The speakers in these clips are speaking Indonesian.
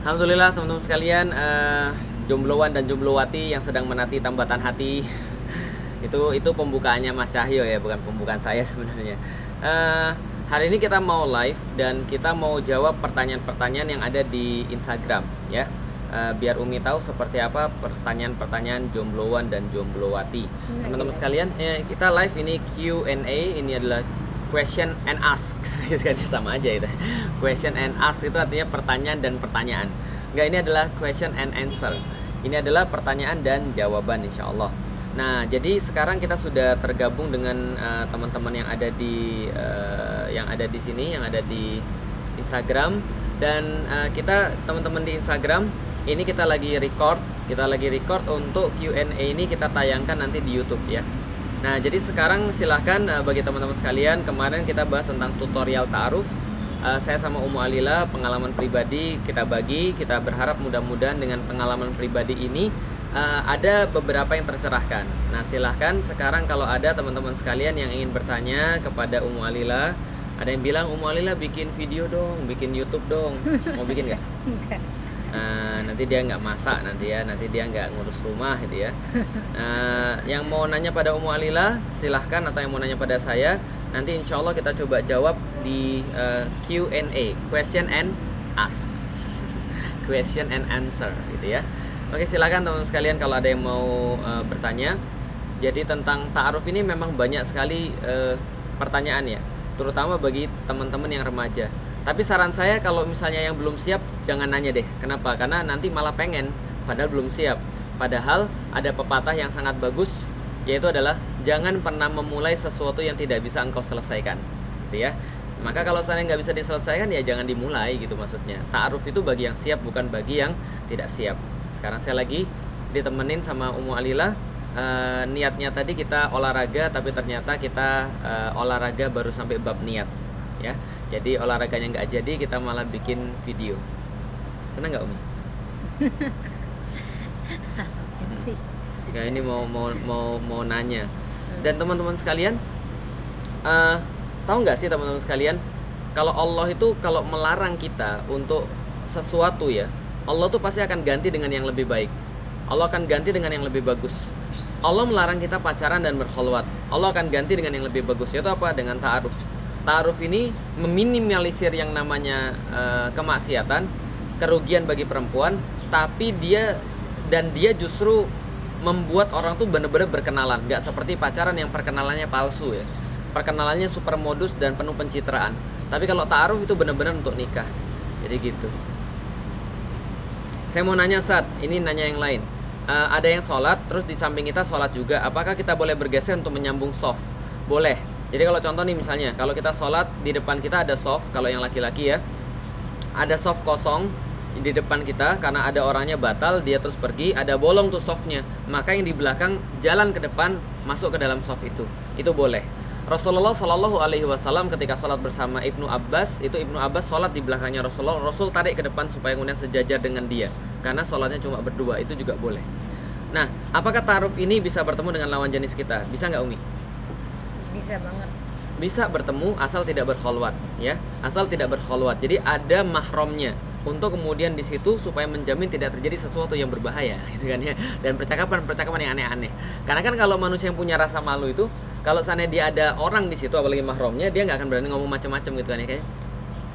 Alhamdulillah teman-teman sekalian uh, jombloan dan jomblowati yang sedang menanti tambatan hati. Itu itu pembukaannya Mas Cahyo ya bukan pembukaan saya sebenarnya. Uh, hari ini kita mau live dan kita mau jawab pertanyaan-pertanyaan yang ada di Instagram ya. Uh, biar Umi tahu seperti apa pertanyaan-pertanyaan jombloan dan jomblowati. Nah, teman-teman iya. sekalian ya, kita live ini Q&A ini adalah question and ask. Gitu kan sama aja itu question and ask itu artinya pertanyaan dan pertanyaan. Enggak ini adalah question and answer. Ini adalah pertanyaan dan jawaban insya Allah. Nah jadi sekarang kita sudah tergabung dengan eh, teman-teman yang ada di eh, yang ada di sini yang ada di Instagram. Dan eh, kita teman-teman di Instagram ini kita lagi record kita lagi record untuk Q&A ini kita tayangkan nanti di YouTube ya Nah, jadi sekarang silahkan eh, bagi teman-teman sekalian, kemarin kita bahas tentang tutorial ta'aruf. Eh, saya sama Umu Alila pengalaman pribadi kita bagi, kita berharap mudah-mudahan dengan pengalaman pribadi ini eh, ada beberapa yang tercerahkan. Nah, silahkan sekarang kalau ada teman-teman sekalian yang ingin bertanya kepada Umu Alila, ada yang bilang Umu Alila bikin video dong, bikin YouTube dong, mau bikin nggak? Enggak. Nah, nanti dia nggak masak nanti ya, nanti dia nggak ngurus rumah gitu ya. Nah, yang mau nanya pada Umu Alila silahkan atau yang mau nanya pada saya nanti insya Allah kita coba jawab di eh, Q&A, question and ask, question and answer gitu ya. Oke silahkan teman-teman sekalian kalau ada yang mau eh, bertanya. Jadi tentang ta'aruf ini memang banyak sekali eh, pertanyaan ya, terutama bagi teman-teman yang remaja. Tapi saran saya kalau misalnya yang belum siap jangan nanya deh. Kenapa? Karena nanti malah pengen padahal belum siap. Padahal ada pepatah yang sangat bagus yaitu adalah jangan pernah memulai sesuatu yang tidak bisa engkau selesaikan. Gitu ya. Maka kalau saya nggak bisa diselesaikan ya jangan dimulai gitu maksudnya. Ta'aruf itu bagi yang siap bukan bagi yang tidak siap. Sekarang saya lagi ditemenin sama Umu Alila Eh, niatnya tadi kita olahraga tapi ternyata kita eh, olahraga baru sampai bab niat ya jadi olahraganya nggak jadi kita malah bikin video. Senang nggak umi? Sih. Ya ini mau mau mau mau nanya. Dan teman-teman sekalian eh tahu nggak sih teman-teman sekalian kalau Allah itu kalau melarang kita untuk sesuatu ya Allah tuh pasti akan ganti dengan yang lebih baik. Allah akan ganti dengan yang lebih bagus. Allah melarang kita pacaran dan berkholwat. Allah akan ganti dengan yang lebih bagus yaitu apa? Dengan ta'aruf ta'aruf ini meminimalisir yang namanya eh, kemaksiatan kerugian bagi perempuan tapi dia dan dia justru membuat orang tuh bener-bener berkenalan. Nggak seperti pacaran yang perkenalannya palsu ya. Perkenalannya super modus dan penuh pencitraan. Tapi kalau ta'aruf itu bener-bener untuk nikah. Jadi gitu. Saya mau nanya saat ini nanya yang lain. Eh, ada yang sholat terus di samping kita sholat juga. Apakah kita boleh bergeser untuk menyambung soft? Boleh jadi kalau contoh nih misalnya kalau kita sholat di depan kita ada soft kalau yang laki-laki ya. Ada soft kosong di depan kita karena ada orangnya batal dia terus pergi ada bolong tuh softnya. Maka yang di belakang jalan ke depan masuk ke dalam soft itu. Itu boleh. Rasulullah Shallallahu Alaihi Wasallam ketika sholat bersama Ibnu Abbas itu Ibnu Abbas sholat di belakangnya Rasulullah. Rasul tarik ke depan supaya kemudian sejajar dengan dia. Karena sholatnya cuma berdua itu juga boleh. Nah apakah taruf ini bisa bertemu dengan lawan jenis kita? Bisa nggak Umi bisa banget. Bisa bertemu asal tidak berkholwat ya. Asal tidak berkholwat. Jadi ada mahramnya untuk kemudian di situ supaya menjamin tidak terjadi sesuatu yang berbahaya gitu kan ya. Dan percakapan percakapan yang aneh-aneh. Karena kan kalau manusia yang punya rasa malu itu kalau sana dia ada orang di situ apalagi mahramnya dia nggak akan berani ngomong macam-macam gitu kan ya kayaknya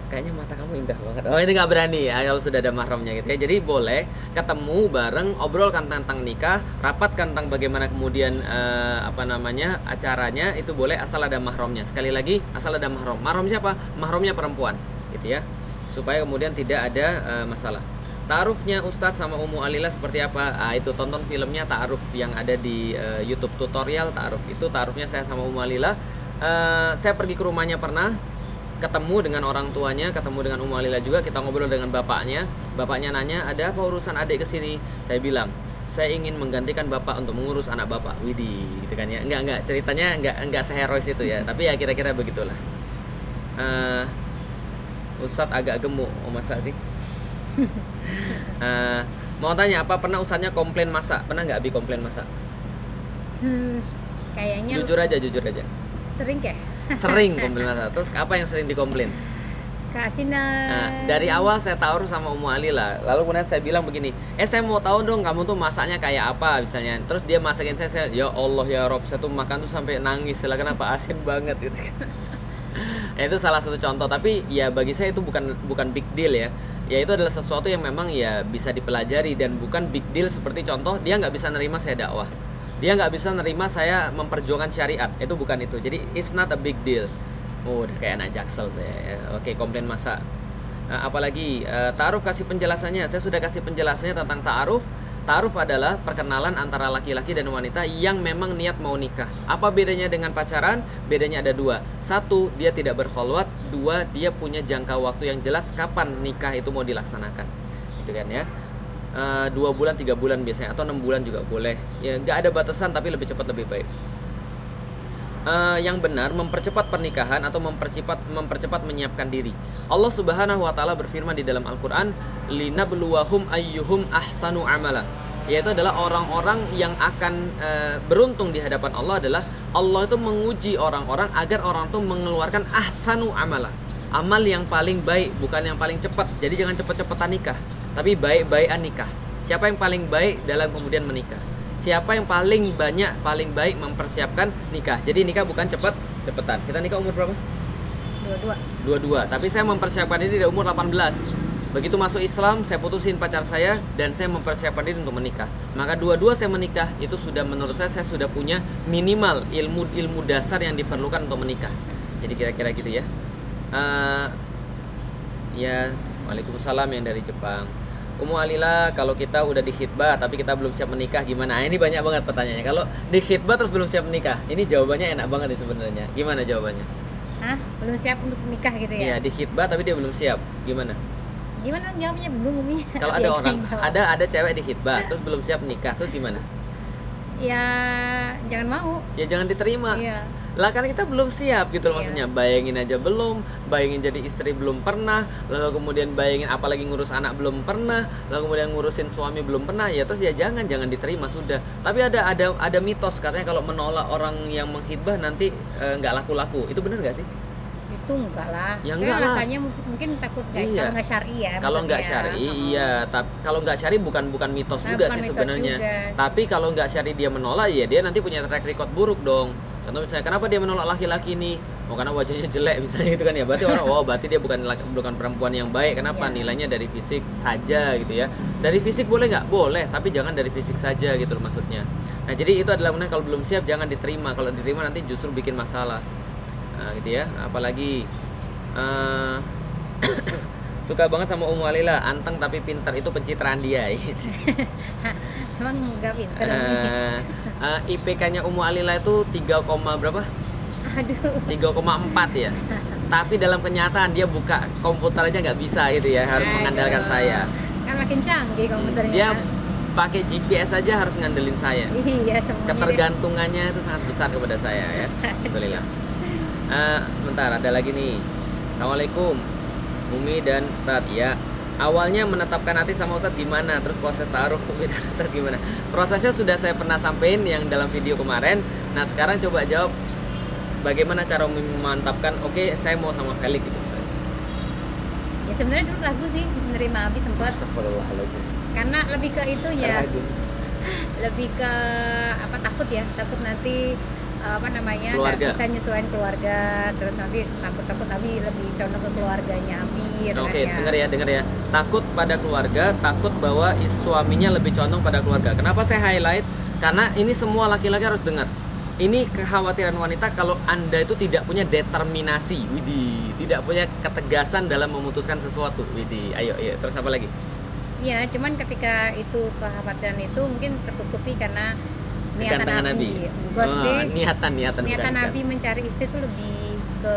kayaknya mata kamu indah banget. Oh itu nggak berani ya kalau sudah ada mahramnya gitu ya. Jadi boleh ketemu bareng obrolkan tentang nikah rapatkan tentang bagaimana kemudian eh, apa namanya acaranya itu boleh asal ada mahramnya. Sekali lagi asal ada mahram. Mahram siapa? Mahramnya perempuan gitu ya. Supaya kemudian tidak ada eh, masalah. Ta'arufnya Ustadz sama Umu Alila seperti apa? Ah, itu tonton filmnya Ta'aruf yang ada di eh, YouTube tutorial Ta'aruf. Itu. Ta'arufnya saya sama Umu Alila. Eh, saya pergi ke rumahnya pernah ketemu dengan orang tuanya, ketemu dengan Umu Alila juga, kita ngobrol dengan bapaknya. Bapaknya nanya, "Ada apa urusan adik ke sini?" Saya bilang, "Saya ingin menggantikan bapak untuk mengurus anak bapak." Widih, gitu kan ya. Enggak, enggak, ceritanya enggak enggak seherois itu ya, tapi ya kira-kira begitulah. Eh, Ustadz agak gemuk, oh masa sih? Eh, mau tanya apa pernah Ustadznya komplain masak? Pernah nggak Abi komplain masak? hmm, kayaknya Jujur aja, jujur aja. sering kayak Sering komplain masak. Terus apa yang sering dikomplain? Keasinan. Nah, dari awal saya taruh sama Ummu Ali lah. Lalu kemudian saya bilang begini, eh saya mau tahu dong kamu tuh masaknya kayak apa misalnya. Terus dia masakin saya, saya ya Allah ya Rob, saya tuh makan tuh sampai nangis. Lah kenapa asin banget gitu. Ya, itu salah satu contoh. Tapi ya bagi saya itu bukan bukan big deal ya. Ya itu adalah sesuatu yang memang ya bisa dipelajari dan bukan big deal seperti contoh dia nggak bisa nerima saya dakwah. Dia nggak bisa nerima saya memperjuangkan syariat. Itu bukan itu. Jadi it's not a big deal. Oh, udah kayak anak jaksel saya. ya. Oke, komplain masa. Nah, apalagi eh, ta'aruf kasih penjelasannya. Saya sudah kasih penjelasannya tentang ta'aruf. Ta'aruf adalah perkenalan antara laki-laki dan wanita yang memang niat mau nikah. Apa bedanya dengan pacaran? Bedanya ada dua. Satu, dia tidak berkholwat. Dua, dia punya jangka waktu yang jelas kapan nikah itu mau dilaksanakan. Gitu kan ya. Eh, dua bulan, tiga bulan biasanya atau enam bulan juga boleh. Ya nggak ada batasan tapi lebih cepat lebih baik. Eh, yang benar mempercepat pernikahan atau mempercepat mempercepat menyiapkan diri. Allah Subhanahu wa taala berfirman di dalam Al-Qur'an, "Linabluwahum ayyuhum ahsanu amala." Yaitu adalah orang-orang yang akan eh, beruntung di hadapan Allah adalah Allah itu menguji orang-orang agar orang itu mengeluarkan ahsanu amala. Amal yang paling baik, bukan yang paling cepat. Jadi jangan cepat-cepatan nikah, tapi baik-baikan nikah. Siapa yang paling baik dalam kemudian menikah? siapa yang paling banyak paling baik mempersiapkan nikah? Jadi nikah bukan cepet cepetan. Kita nikah umur berapa? Dua-dua. dua-dua. Tapi saya mempersiapkan diri dari umur 18 begitu masuk Islam saya putusin pacar saya dan saya mempersiapkan diri untuk menikah. Maka dua-dua saya menikah itu sudah menurut saya saya sudah punya minimal ilmu ilmu dasar yang diperlukan untuk menikah. Jadi kira-kira gitu ya. Eh, ya Waalaikumsalam yang dari Jepang Umu Alila kalau kita udah di khitbah tapi kita belum siap menikah gimana? Nah, ini banyak banget pertanyaannya. Kalau di khitbah terus belum siap menikah, ini jawabannya enak banget nih sebenarnya. Gimana jawabannya? Hah? Belum siap untuk nikah gitu Iya ya? di khitbah tapi dia belum siap. Gimana? Gimana jawabnya bingung Umi? Kalau ada orang ada ada cewek di khitbah terus belum siap menikah terus gimana? Ya jangan mau. Ya jangan diterima. Iya. Lah kan kita belum siap gitu loh Iya. maksudnya. Bayangin aja belum, bayangin jadi istri belum pernah, lalu kemudian bayangin apalagi ngurus anak belum pernah, lalu kemudian ngurusin suami belum pernah, ya terus ya jangan jangan diterima sudah. Tapi ada ada ada mitos katanya kalau menolak orang yang menghitbah nanti eh, nggak laku-laku. Itu benar nggak sih? Itu enggak lah. Ya enggak lah. rasanya mu- mungkin takut guys Iya. kalau nggak syari ya. Kalau nggak syari, Heeh. iya. Tapi kalau nggak syari bukan bukan mitos Nah, juga bukan sih mitos sebenarnya. juga. Tapi kalau nggak syari dia menolak, ya dia nanti punya track record buruk dong. Contoh misalnya, kenapa dia menolak laki-laki ini? Oh karena wajahnya jelek misalnya gitu kan ya. Berarti orang, oh berarti dia bukan laki- bukan perempuan yang baik. Kenapa? Iya. Nilainya dari fisik saja gitu ya. Dari fisik boleh nggak? Boleh, tapi jangan dari fisik saja gitu loh maksudnya. Nah jadi itu adalah kemudian kalau belum siap jangan diterima. Kalau diterima nanti justru bikin masalah. Nah gitu ya. Apalagi eh, suka banget sama Umu Alila anteng tapi pintar itu pencitraan dia gitu. Emang nggak pinter Umi. IPK-nya Umu Alila itu 3, koma berapa? Aduh. 3,4 ya. Tapi dalam kenyataan dia buka komputer aja nggak bisa gitu ya, harus mengandalkan Aduh. saya. Kan makin canggih komputernya. Dia pakai GPS aja harus ngandelin saya. Iya semuanya. Ketergantungannya itu sangat besar kepada saya ya. Alhamdulillah. Eh, sebentar ada lagi nih. Assalamualaikum. Umi dan Ustadz ya. Awalnya menetapkan hati sama Ustadz gimana? Terus proses taruh Umi dan Ustadz gimana? Prosesnya sudah saya pernah sampein yang dalam video kemarin. Nah sekarang coba jawab bagaimana cara memantapkan Oke saya mau sama Felix gitu misalnya. Ya sebenarnya dulu ragu sih menerima Abi sempat Astagfirullahaladzim. karena lebih ke itu ya lebih ke apa takut ya takut nanti apa namanya nggak Keluarga. bisa nyesuaiin keluarga terus nanti takut takut Abi lebih condong ke keluarganya Abi gitu Oke, kan dengar ya, dengar ya. Takut pada keluarga, takut bahwa suaminya lebih condong pada keluarga. Kenapa saya highlight? Karena ini semua laki-laki harus dengar. Ini kekhawatiran wanita kalau Anda itu tidak punya determinasi, widih, tidak punya ketegasan dalam memutuskan sesuatu, widih. Ayo, ayo, terus apa lagi? ya cuman ketika itu kekhawatiran itu mungkin tertutupi karena Kegantengan Nabi, Nabi. Oh, sih niatan, niatan, niatan Nabi mencari istri itu lebih ke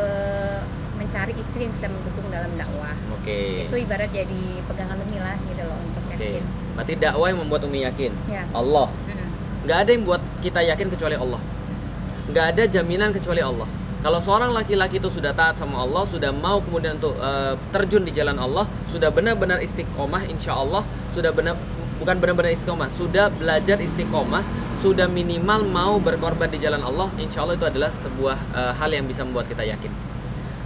mencari istri yang bisa mendukung dalam dakwah. Oke. itu ibarat jadi pegangan Umi lah gitu loh untuk yakin Berarti dakwah yang membuat Umi yakin. ya. Allah. Nggak ada yang buat kita yakin kecuali Allah. Nggak ada jaminan kecuali Allah. Kalau seorang laki-laki itu sudah taat sama Allah sudah mau kemudian untuk eh, terjun di jalan Allah sudah benar-benar istiqomah insya Allah sudah benar bukan benar-benar istiqomah sudah belajar istiqomah sudah minimal mau berkorban di jalan Allah insya Allah itu adalah sebuah eh, hal yang bisa membuat kita yakin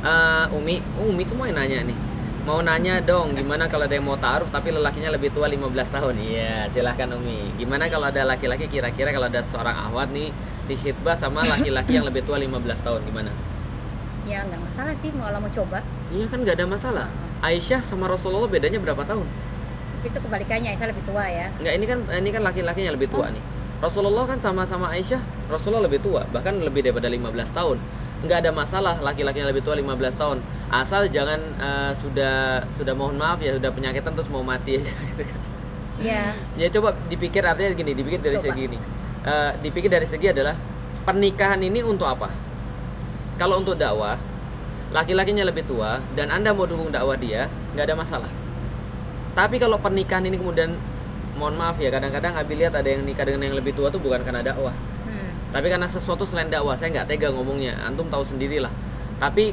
Eh, Umi, Umi semua yang nanya nih. Mau nanya dong, gimana kalau ada yang mau taruh tapi lelakinya lebih tua 15 tahun? Iya, silahkan Umi. Gimana kalau ada laki-laki kira-kira kalau ada seorang awat nih dihitbah sama laki-laki yang lebih tua 15 tahun gimana? ya nggak masalah sih kalau mau coba Iya kan nggak ada masalah. Aisyah sama Rasulullah bedanya berapa tahun? itu kebalikannya Aisyah lebih tua ya Enggak, ini kan ini kan laki-lakinya lebih tua nih. Rasulullah kan sama-sama Aisyah, Rasulullah lebih tua, bahkan lebih daripada 15 tahun. Enggak ada masalah laki-laki yang lebih tua 15 tahun. Asal jangan eh, sudah sudah mohon maaf ya sudah penyakitan terus mau mati aja gitu kan. ya Ya coba dipikir artinya gini, dipikir dari Coba. segi ini. Eh, dipikir dari segi adalah pernikahan ini untuk apa? Kalau untuk dakwah, laki-lakinya lebih tua dan Anda mau dukung dakwah dia, nggak ada masalah. Tapi kalau pernikahan ini kemudian mohon maaf ya, kadang-kadang Abi lihat ada yang nikah dengan yang lebih tua tuh bukan karena dakwah, hmm. tapi karena sesuatu selain dakwah. Saya nggak tega ngomongnya, antum tahu sendirilah. Tapi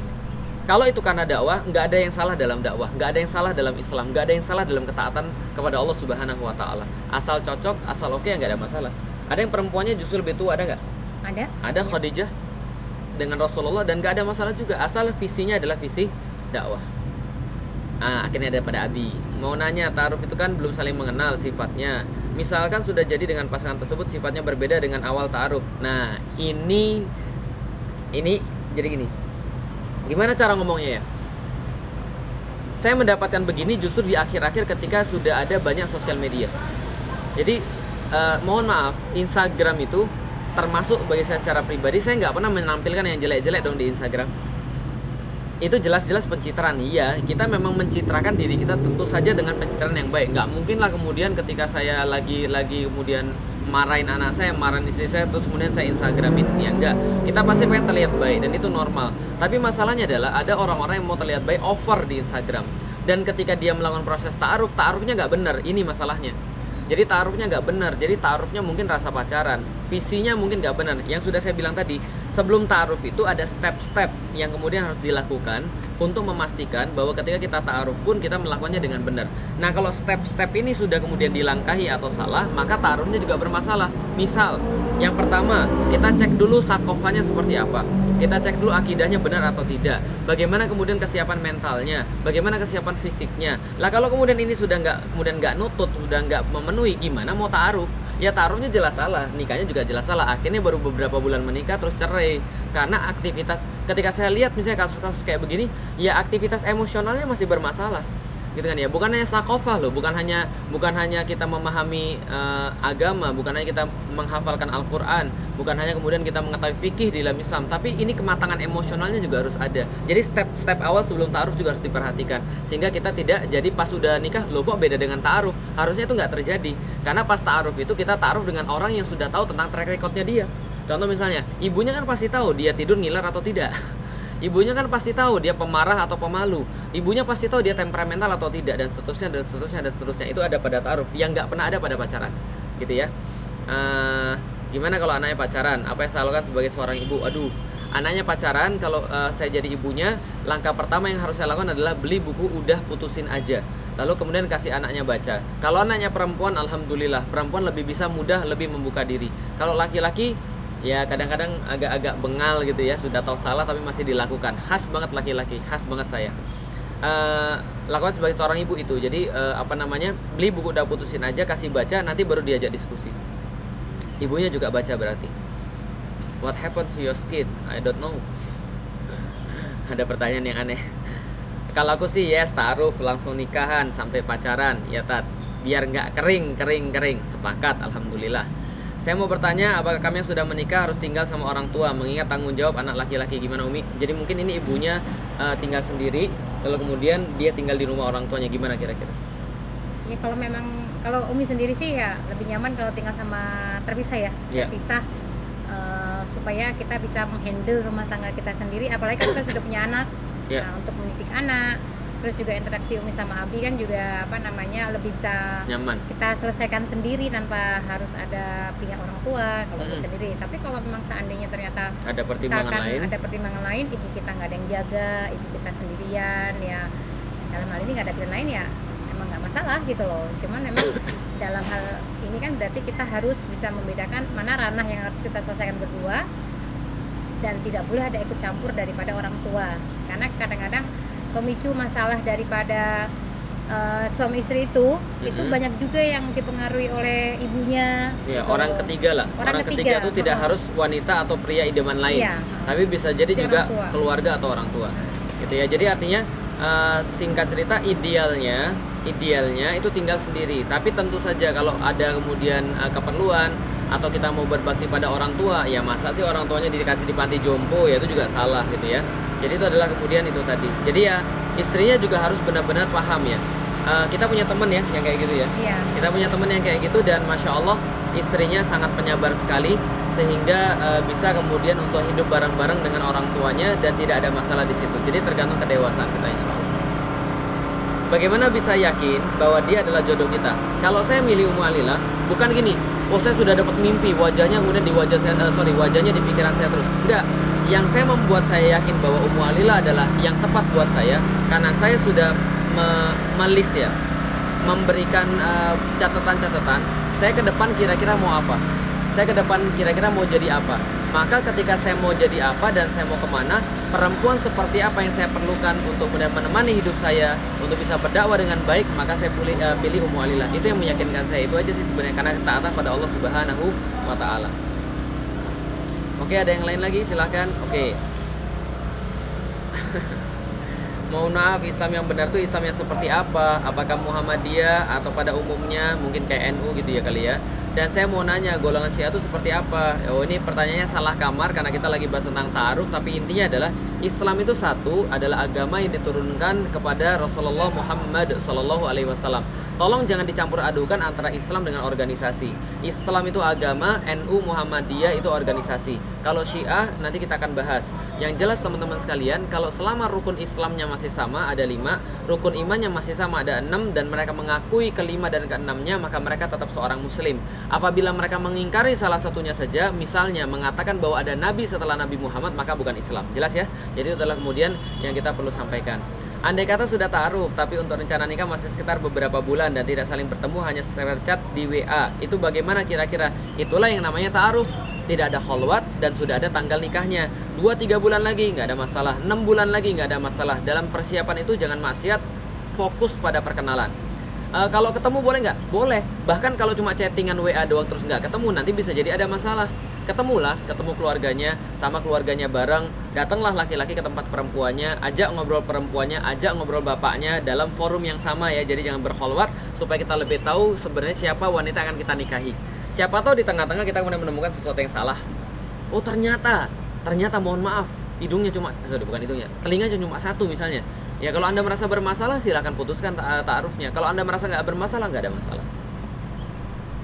kalau itu karena dakwah, nggak ada yang salah dalam dakwah, nggak ada yang salah dalam Islam, nggak ada yang salah dalam ketaatan kepada Allah Subhanahu Wa Taala. Asal cocok, asal oke, ya nggak ada masalah. Ada yang perempuannya justru lebih tua, ada nggak? ada Ada Khadijah dengan Rasulullah dan nggak ada masalah juga, asal visinya adalah visi dakwah. Ah, akhirnya ada pada Abi. Mau nanya, taruh itu kan belum saling mengenal sifatnya. Misalkan sudah jadi dengan pasangan tersebut sifatnya berbeda dengan awal taruh. Nah, ini ini jadi gini. Gimana cara ngomongnya ya? Saya mendapatkan begini justru di akhir-akhir ketika sudah ada banyak sosial media. Jadi eh, mohon maaf, Instagram itu termasuk bagi saya secara pribadi saya nggak pernah menampilkan yang jelek-jelek dong di Instagram itu jelas-jelas pencitraan. Iya kita memang mencitrakan diri kita tentu saja dengan pencitraan yang baik. Nggak mungkin lah kemudian ketika saya lagi lagi kemudian marahin anak saya marahin istri saya terus kemudian saya instagramin. Ya enggak kita pasti pengen terlihat baik dan itu normal. Tapi masalahnya adalah ada orang-orang yang mau terlihat baik over di Instagram. Dan ketika dia melakukan proses ta'aruf ta'arufnya nggak benar. Ini masalahnya. Jadi taarufnya nggak benar. Jadi taarufnya mungkin rasa pacaran visinya mungkin nggak benar. Yang sudah saya bilang tadi sebelum taaruf itu ada step-step yang kemudian harus dilakukan untuk memastikan bahwa ketika kita taaruf pun kita melakukannya dengan benar. Nah kalau step-step ini sudah kemudian dilangkahi atau salah maka taarufnya juga bermasalah. Misal yang pertama kita cek dulu sakofanya seperti apa. Kita cek dulu akidahnya benar atau tidak. Bagaimana kemudian kesiapan mentalnya? Bagaimana kesiapan fisiknya? Lah kalau kemudian ini sudah nggak kemudian nggak nutut sudah nggak memenuhi gimana mau taaruf ya taarufnya jelas salah. Nikahnya juga jelas salah. Akhirnya baru beberapa bulan menikah terus cerai. Karena aktivitas ketika saya lihat misalnya kasus-kasus kayak begini ya aktivitas emosionalnya masih bermasalah gitu kan ya. Bukan hanya sakofah loh bukan hanya bukan hanya kita memahami eh, agama bukan hanya kita menghafalkan Al-Quran bukan hanya kemudian kita mengetahui fikih di dalam Islam tapi ini kematangan emosionalnya juga harus ada. Jadi step-step awal sebelum ta'aruf juga harus diperhatikan sehingga kita tidak jadi pas sudah nikah loh kok beda dengan ta'aruf? Harusnya itu nggak terjadi karena pas ta'aruf itu kita ta'aruf dengan orang yang sudah tahu tentang track recordnya dia. Contoh misalnya ibunya kan pasti tahu dia tidur ngiler atau tidak Ibunya kan pasti tahu dia pemarah atau pemalu. Ibunya pasti tahu dia temperamental atau tidak dan seterusnya dan seterusnya dan seterusnya. Itu ada pada taruh yang nggak pernah ada pada pacaran, gitu ya. Eh, gimana kalau anaknya pacaran? Apa yang saya lakukan sebagai seorang ibu? Aduh, anaknya pacaran kalau eh, saya jadi ibunya, langkah pertama yang harus saya lakukan adalah beli buku udah putusin aja. Lalu kemudian kasih anaknya baca. Kalau anaknya perempuan, alhamdulillah, perempuan lebih bisa mudah lebih membuka diri. Kalau laki-laki ya kadang-kadang agak-agak bengal gitu ya sudah tahu salah tapi masih dilakukan. Khas banget laki-laki khas banget saya. Eh, lakukan sebagai seorang ibu itu. Jadi eh, apa namanya beli buku udah putusin aja kasih baca nanti baru diajak diskusi. Ibunya juga baca berarti. What happened to your skin? I don't know. Ada pertanyaan yang aneh. Kalau aku sih yes taruh langsung nikahan sampai pacaran. Ya tat. Biar nggak kering kering kering. Sepakat alhamdulillah saya mau bertanya apakah kami yang sudah menikah harus tinggal sama orang tua? Mengingat tanggung jawab anak laki-laki gimana Umi? Jadi mungkin ini ibunya eh, tinggal sendiri lalu kemudian dia tinggal di rumah orang tuanya. Gimana kira-kira? Ya kalau memang kalau Umi sendiri sih ya lebih nyaman kalau tinggal sama terpisah ya. Iya. terpisah eh, supaya kita bisa menghandle rumah tangga kita sendiri. Apalagi kan kita sudah punya anak. Iya. nah untuk mendidik anak terus juga interaksi Umi sama Abi kan juga apa namanya lebih bisa nyaman. kita selesaikan sendiri tanpa harus ada pihak orang tua kalau Mm-mm. sendiri. Tapi kalau memang seandainya ternyata ada pertimbangan lain? ada pertimbangan lain ibu kita nggak ada yang jaga ibu kita sendirian ya dalam hal ini nggak ada pilihan lain ya emang nggak masalah gitu loh. Cuman memang dalam hal ini kan berarti kita harus bisa membedakan mana ranah yang harus kita selesaikan berdua dan tidak boleh ada ikut campur daripada orang tua. Karena kadang-kadang pemicu masalah daripada uh, suami istri itu itu Mhm. banyak juga yang dipengaruhi oleh ibunya Ya, gitu orang ketiga lah. Orang Orang, ketiga, ketiga, itu tidak oh. harus wanita atau pria idaman lain. Iya, Tapi bisa jadi juga keluarga atau orang tua. Gitu ya. Jadi artinya eh, singkat cerita idealnya idealnya itu tinggal sendiri. Tapi tentu saja kalau ada kemudian eh, keperluan atau kita mau berbakti pada orang tua, ya masa sih orang tuanya dikasih di panti jompo ya itu juga salah gitu ya. Jadi itu adalah kemudian itu tadi. Jadi ya istrinya juga harus benar-benar paham ya. Eh, kita punya teman ya yang kayak gitu ya. Iya. Kita punya teman yang kayak gitu dan masya Allah istrinya sangat penyabar sekali sehingga eh, bisa kemudian untuk hidup bareng-bareng dengan orang tuanya dan tidak ada masalah di situ. Jadi tergantung kedewasaan kita insya Allah. Bagaimana bisa yakin bahwa dia adalah jodoh kita? Kalau saya milih Ummu Alila bukan gini oh saya sudah dapat mimpi wajahnya kemudian di wajah saya eh, sorry wajahnya di pikiran saya terus. Enggak yang saya membuat saya yakin bahwa Ummu Alila adalah yang tepat buat saya karena saya sudah me- melis ya memberikan eh, catatan-catatan saya ke depan kira-kira mau apa? Saya ke depan kira-kira mau jadi apa? Maka ketika saya mau jadi apa dan saya mau ke mana perempuan seperti apa yang saya perlukan untuk menemani hidup saya untuk bisa berdakwah dengan baik maka saya pilih, eh, pilih Ummu Alilah itu yang meyakinkan saya. Itu aja sih sebenarnya karena ketaatan pada Allah Subhanahu wa taala oke ada yang lain lagi silahkan oke Mohon maaf Islam yang benar tuh Islam yang seperti apa? Apakah Muhammadiyah atau pada umumnya mungkin kayak NU gitu ya kali ya? Dan saya mau nanya golongan Syiah itu seperti apa? Oh ini pertanyaannya salah kamar karena kita lagi bahas tentang ta'aruf tapi intinya adalah Islam itu satu adalah agama yang diturunkan kepada Rasulullah Muhammad Sallallahu Alaihi Wasallam. Tolong jangan dicampur adukan antara Islam dengan organisasi. Islam itu agama, NU Muhammadiyah itu organisasi. Kalau Syiah nanti kita akan bahas. Yang jelas teman-teman sekalian, kalau selama rukun Islamnya masih sama ada lima, rukun imannya masih sama ada enam, dan mereka mengakui kelima dan keenamnya, maka mereka tetap seorang Muslim. Apabila mereka mengingkari salah satunya saja, misalnya mengatakan bahwa ada Nabi setelah Nabi Muhammad, maka bukan Islam. Jelas ya? Jadi itu adalah kemudian yang kita perlu sampaikan. Andai kata sudah ta'aruf, tapi untuk rencana nikah masih sekitar beberapa bulan dan tidak saling bertemu hanya share chat di WA. Itu bagaimana kira-kira? Itulah yang namanya ta'aruf. Tidak ada kholwat dan sudah ada tanggal nikahnya. 2-3 bulan lagi nggak ada masalah. 6 bulan lagi nggak ada masalah. Dalam persiapan itu jangan maksiat, fokus pada perkenalan. Eh, kalau ketemu boleh nggak? Boleh. Bahkan kalau cuma chattingan WA doang terus nggak ketemu, nanti bisa jadi ada masalah. Ketemulah, ketemu keluarganya, sama keluarganya bareng. Datanglah laki-laki ke tempat perempuannya, ajak ngobrol perempuannya, ajak ngobrol bapaknya dalam forum yang sama ya. Jadi jangan berkholwat supaya kita lebih tahu sebenarnya siapa wanita yang akan kita nikahi. Siapa tahu di tengah-tengah kita kemudian menemukan sesuatu yang salah. Oh ternyata, ternyata mohon maaf, hidungnya cuma, sorry bukan hidungnya, telinganya cuma satu misalnya. Ya kalau anda merasa bermasalah silahkan putuskan ta- ta'arufnya. Kalau anda merasa nggak bermasalah nggak ada masalah.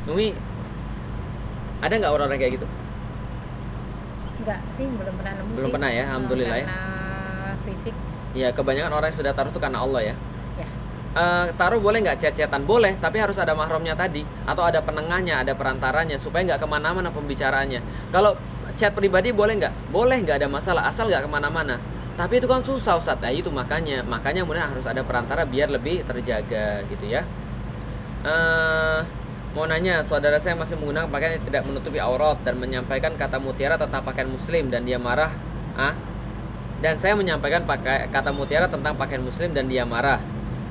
Umi, ada nggak orang-orang kayak gitu? Enggak sih belum pernah nemu Belum sih. pernah ya, Eh, alhamdulillah ya. karena fisik Ya kebanyakan orang yang sudah taruh itu karena Allah ya. ya Eh, taruh boleh nggak chat-chatan? Boleh, tapi harus ada mahramnya tadi atau ada penengahnya, ada perantaranya supaya nggak ke mana-mana pembicaraannya. Kalau chat pribadi boleh nggak? Boleh nggak ada masalah asal nggak ke mana-mana. Tapi itu kan susah Ustaz. Nah, itu makanya, makanya kemudian harus ada perantara biar lebih terjaga gitu ya. Eh, mau nanya, saudara saya masih menggunakan pakaian yang tidak menutupi aurat dan menyampaikan kata mutiara tentang pakaian muslim dan dia marah. Ah, dan saya menyampaikan pakai kata mutiara tentang pakaian muslim dan dia marah.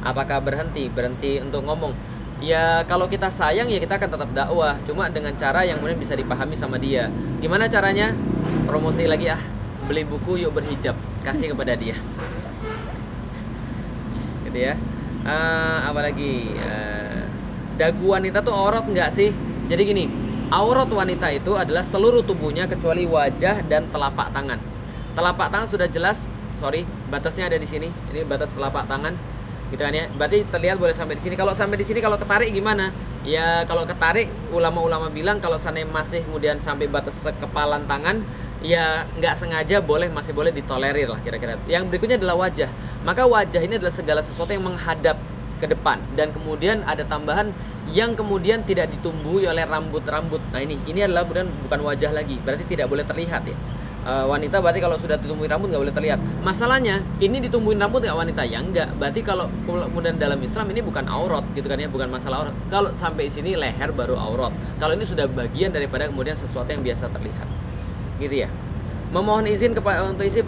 Apakah berhenti? Berhenti untuk ngomong. Ya kalau kita sayang ya kita akan tetap dakwah, cuma dengan cara yang kemudian bisa dipahami sama dia. Gimana caranya? Promosi lagi ah. Beli buku yuk berhijab, kasih kepada dia. Gitu ya. Eh, apa lagi? Dagu wanita tuh aurat nggak sih? Jadi gini, aurat wanita itu adalah seluruh tubuhnya kecuali wajah dan telapak tangan. Telapak tangan sudah jelas, sorry, batasnya ada di sini. Ini batas telapak tangan, gitu kan ya. Berarti terlihat boleh sampai di sini. Kalau sampai di sini, kalau ketarik gimana? Ya kalau ketarik, ulama-ulama bilang kalau sana masih kemudian sampai batas kepalan tangan, ya nggak sengaja boleh masih boleh ditolerir lah kira-kira. Yang berikutnya adalah wajah. Maka wajah ini adalah segala sesuatu yang menghadap ke depan dan kemudian ada tambahan yang kemudian tidak ditumbuhi oleh rambut-rambut. Nah ini ini adalah kemudian bukan wajah lagi, berarti tidak boleh terlihat ya. Eh, wanita berarti kalau sudah ditumbuhi rambut nggak boleh terlihat. Masalahnya ini ditumbuhin rambut nggak wanita ya enggak. Berarti kalau kemudian dalam Islam ini bukan aurat gitu kan ya, bukan masalah aurat. Kalau sampai sini leher baru aurat. Kalau ini sudah bagian daripada kemudian sesuatu yang biasa terlihat. Gitu ya. memohon izin kepada untuk isi